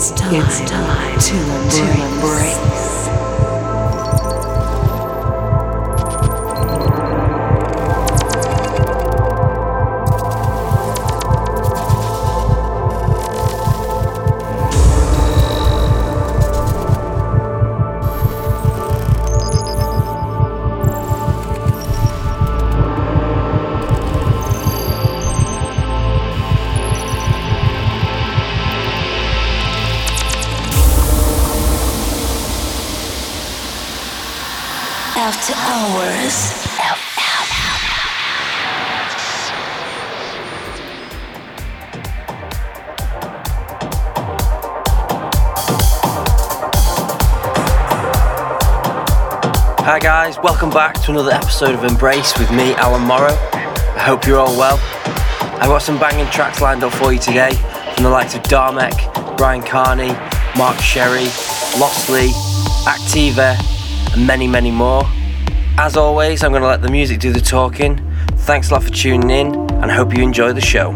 It's time, it's time. To embrace. Welcome back to another episode of Embrace with me, Alan Morrow. I hope you're all well. I've got some banging tracks lined up for you today from the likes of Darmek, Bryan Kearney, Mark Sherry, Lostly, Activa, and many, many more. As always, I'm going to let the music do the talking. Thanks a lot for tuning in, and I hope you enjoy the show.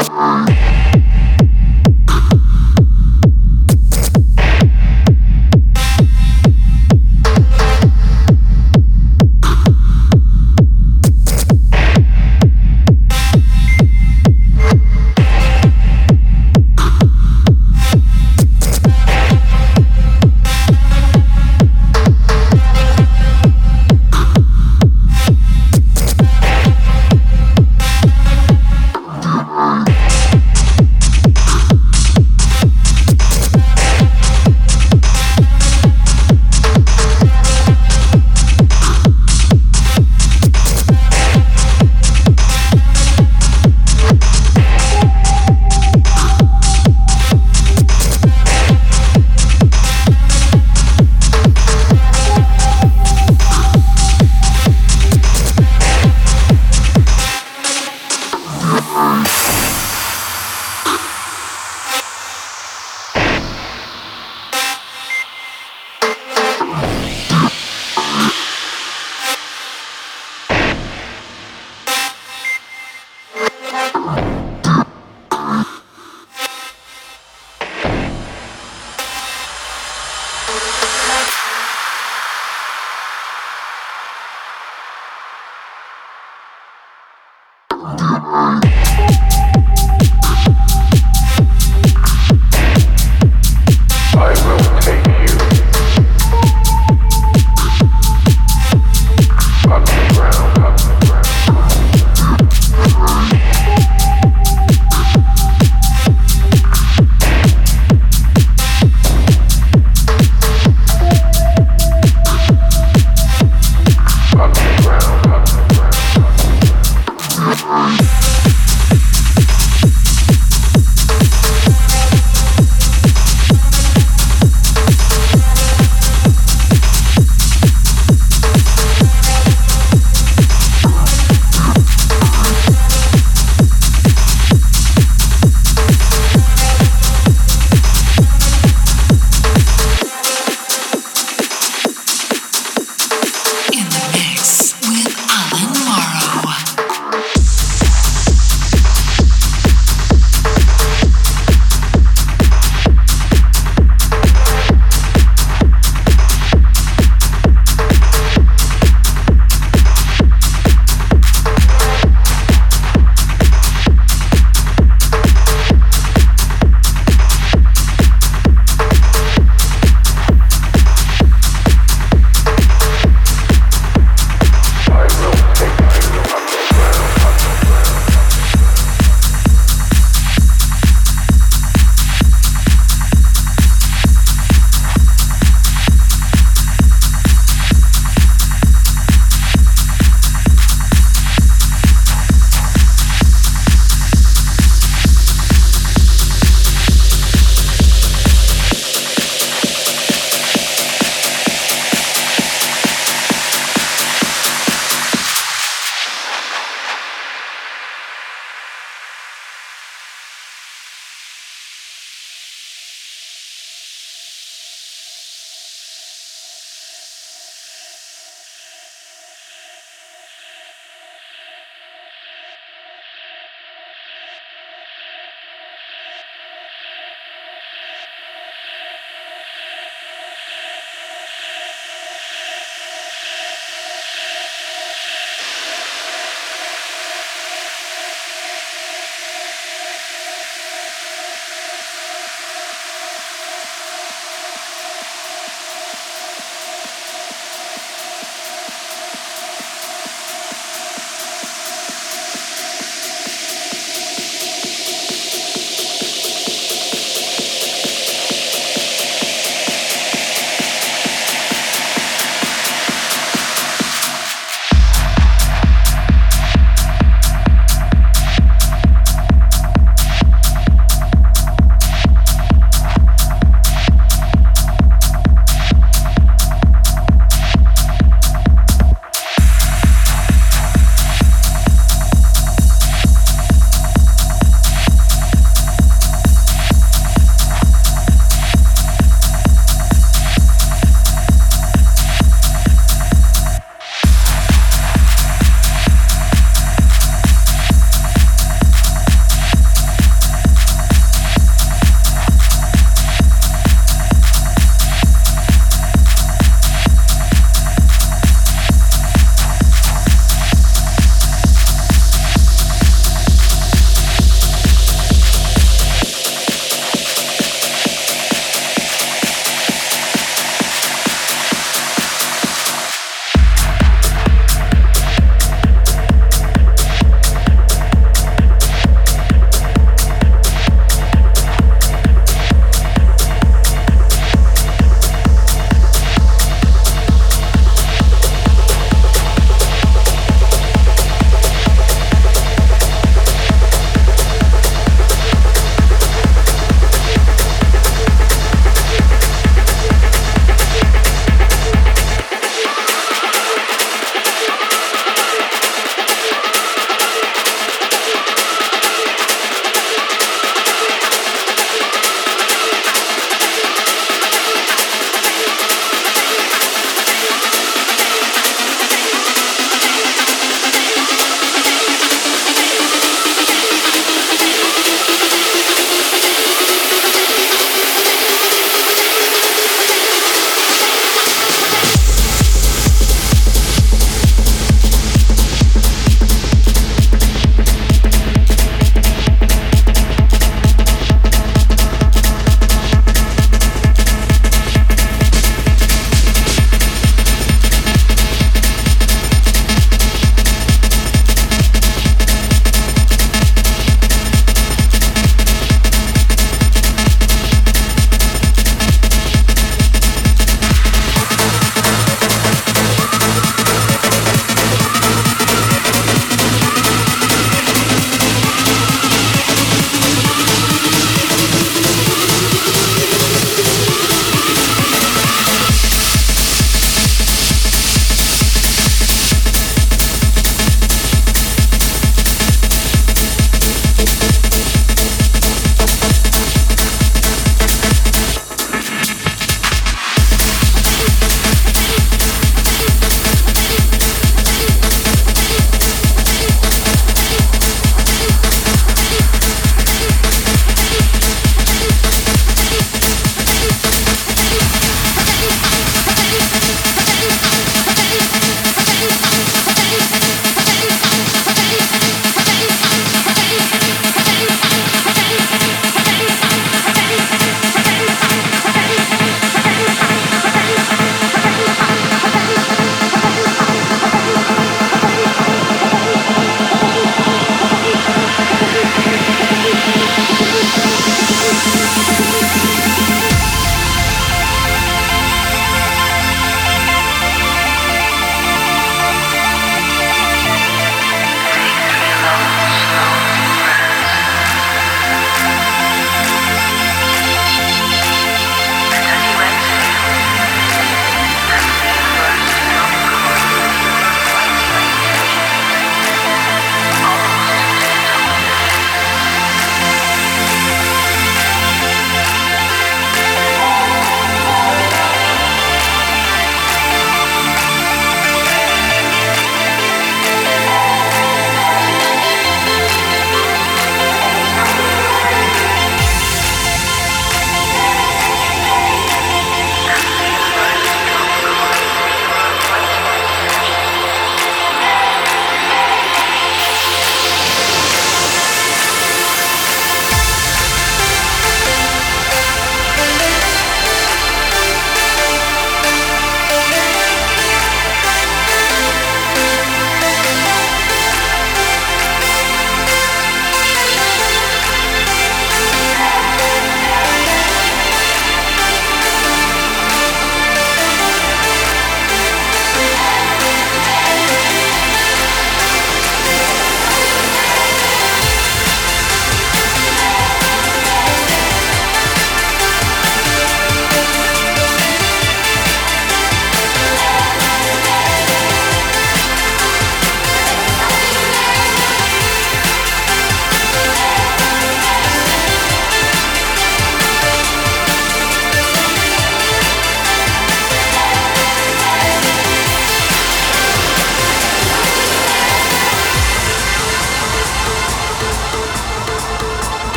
Ah!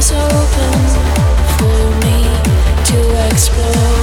Was open for me to explore,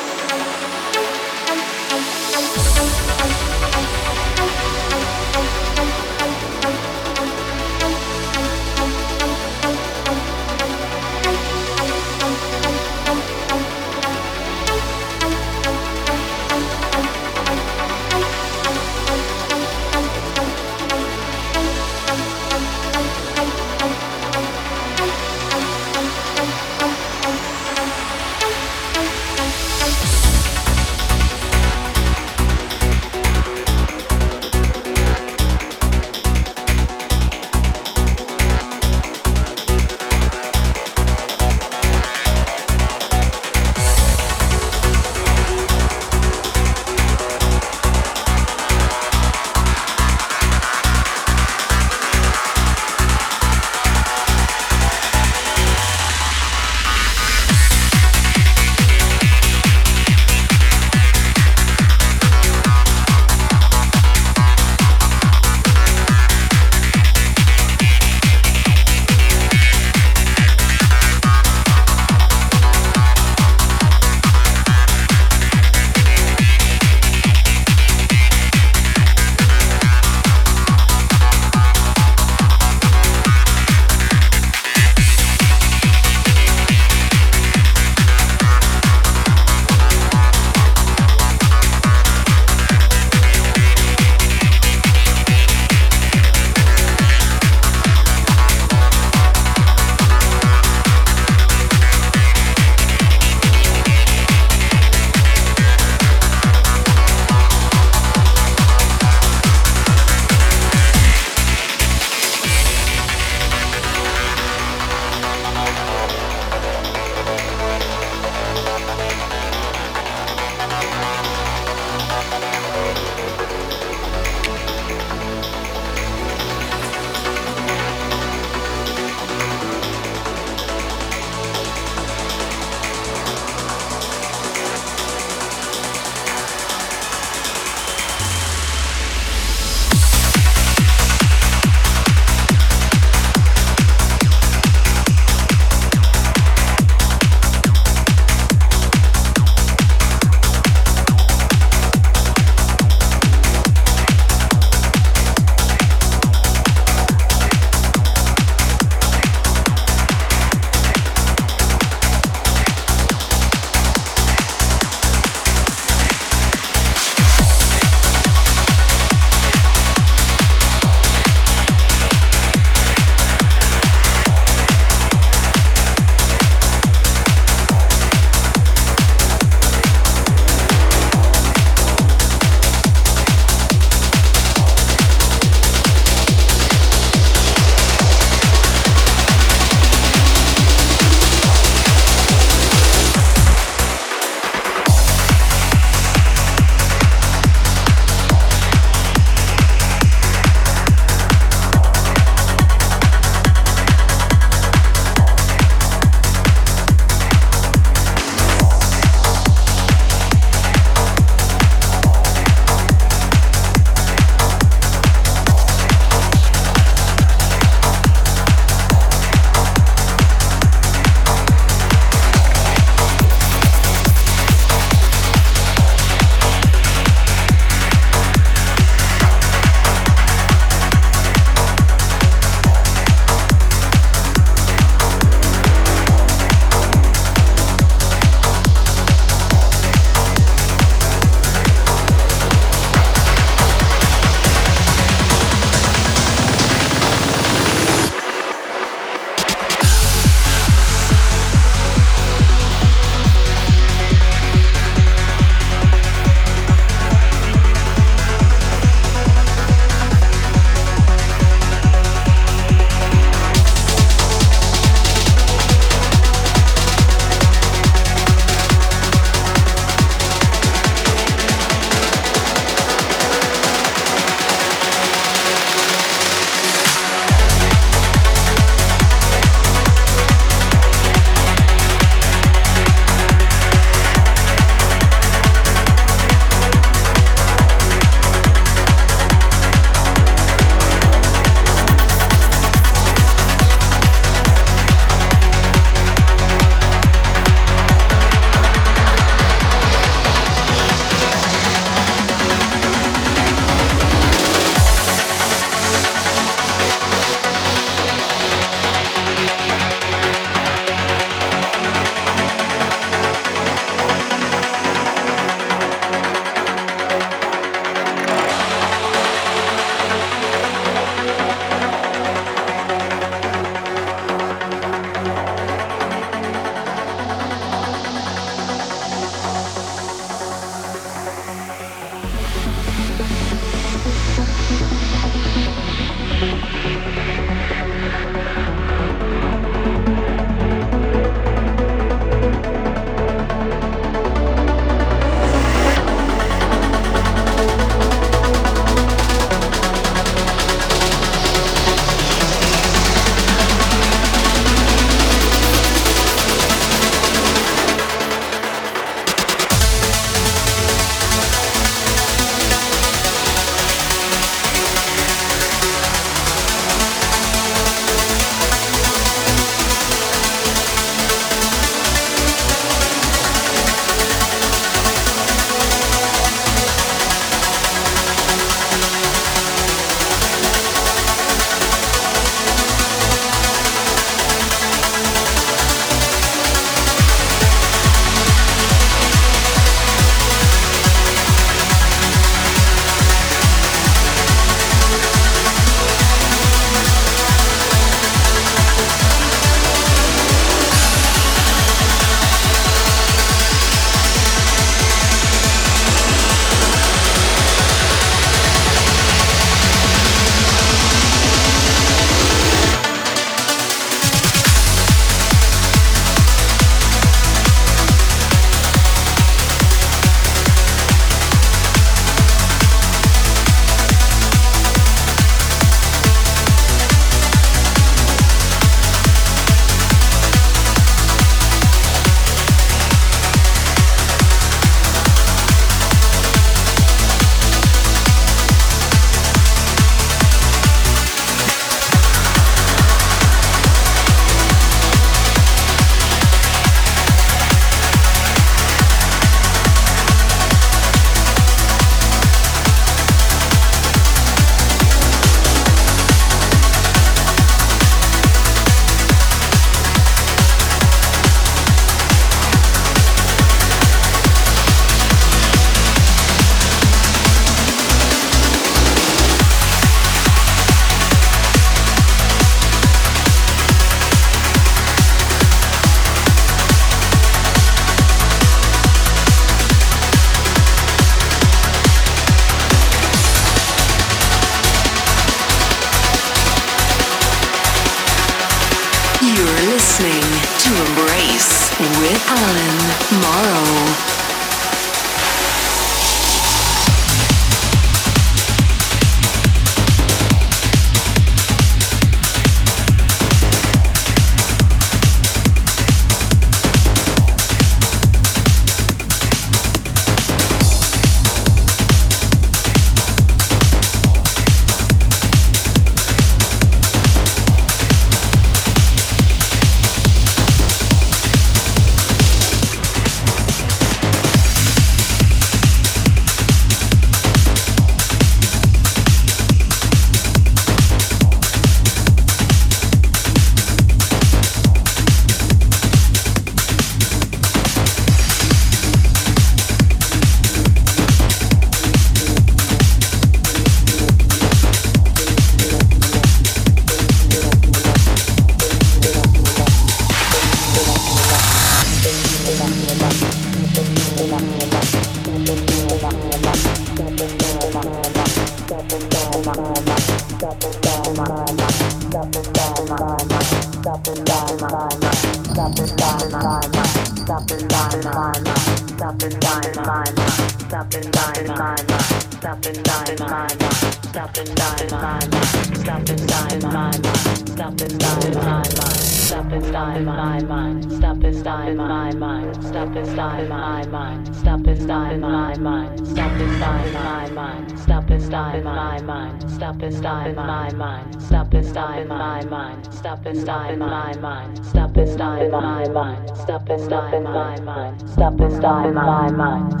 Stop and stop in my mind. Stop inside my mind.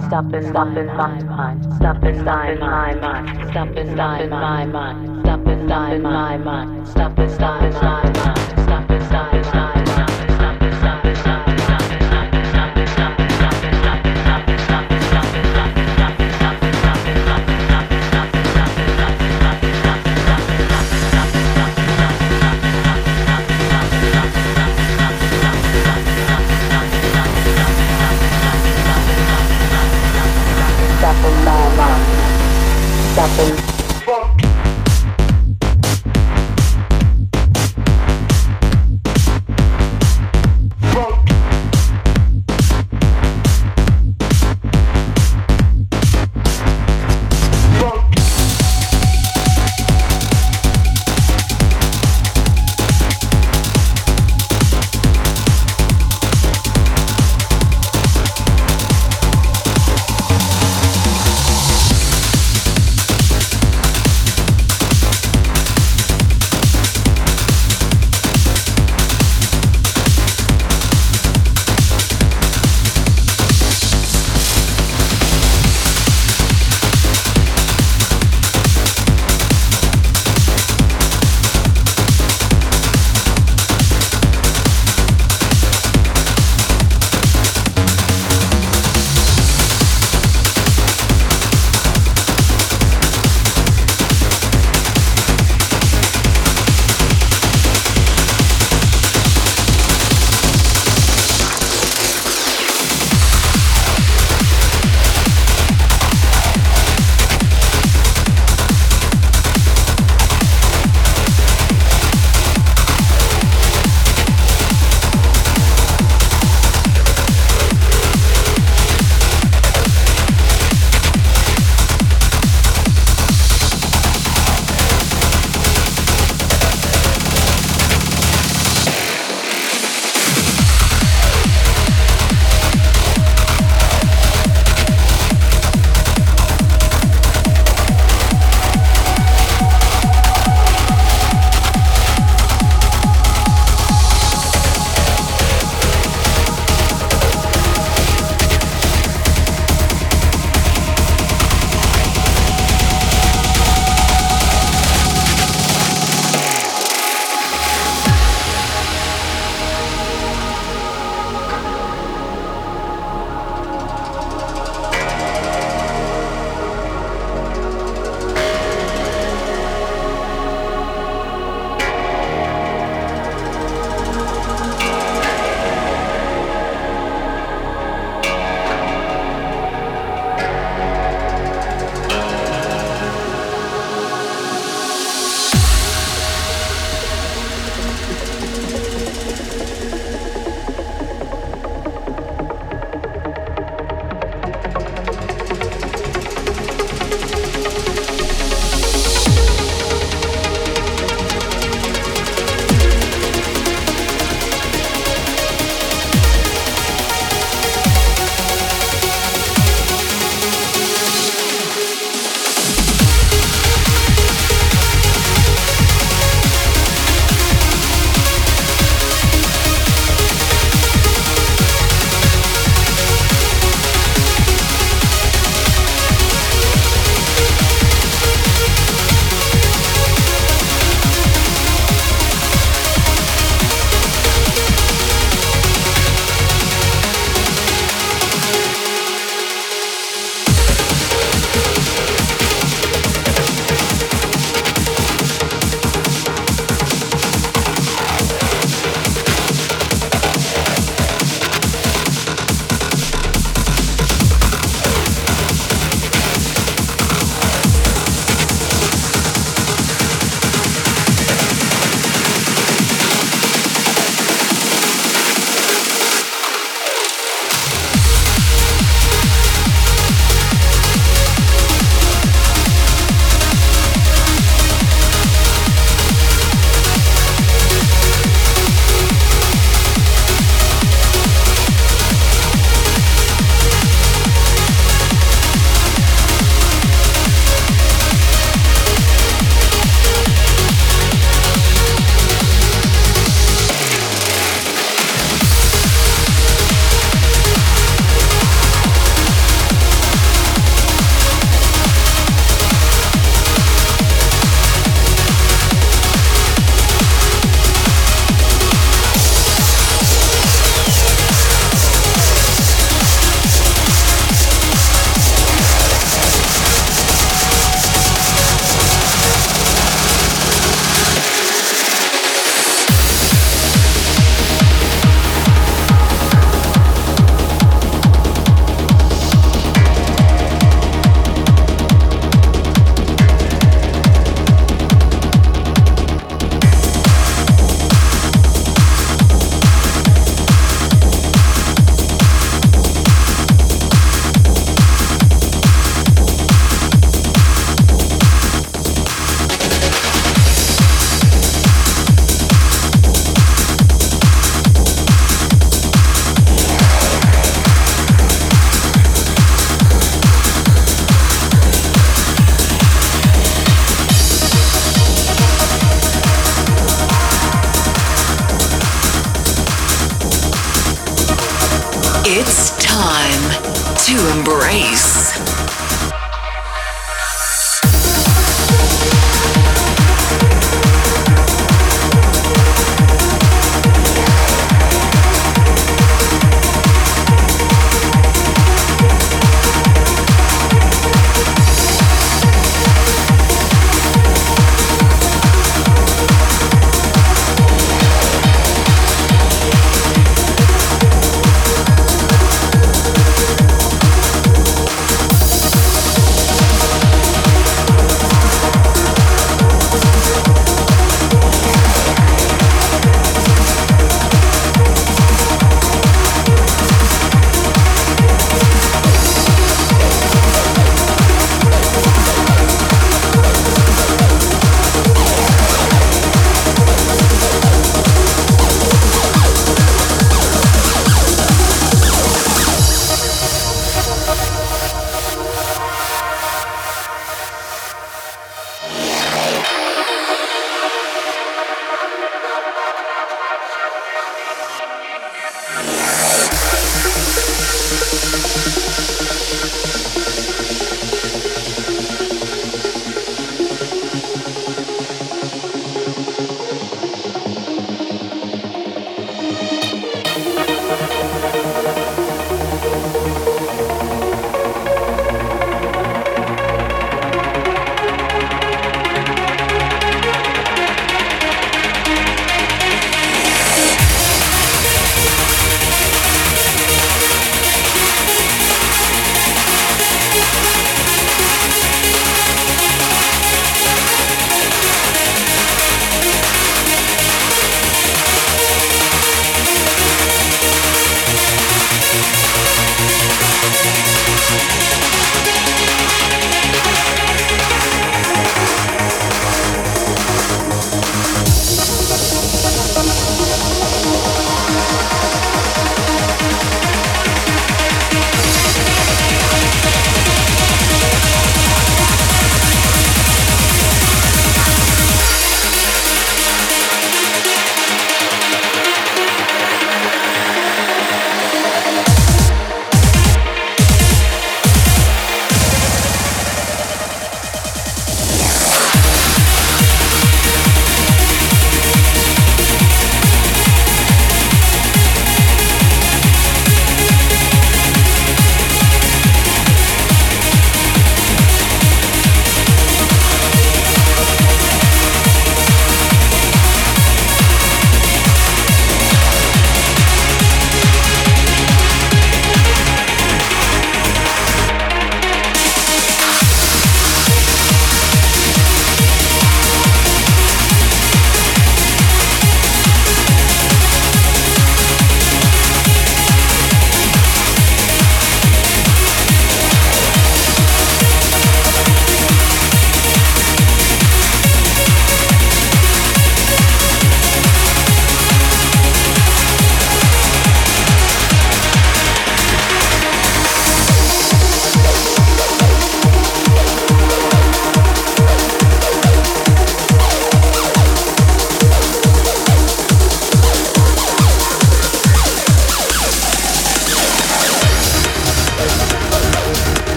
Stop inside my mind. Stop inside my mind. Stop inside my mind. Stop inside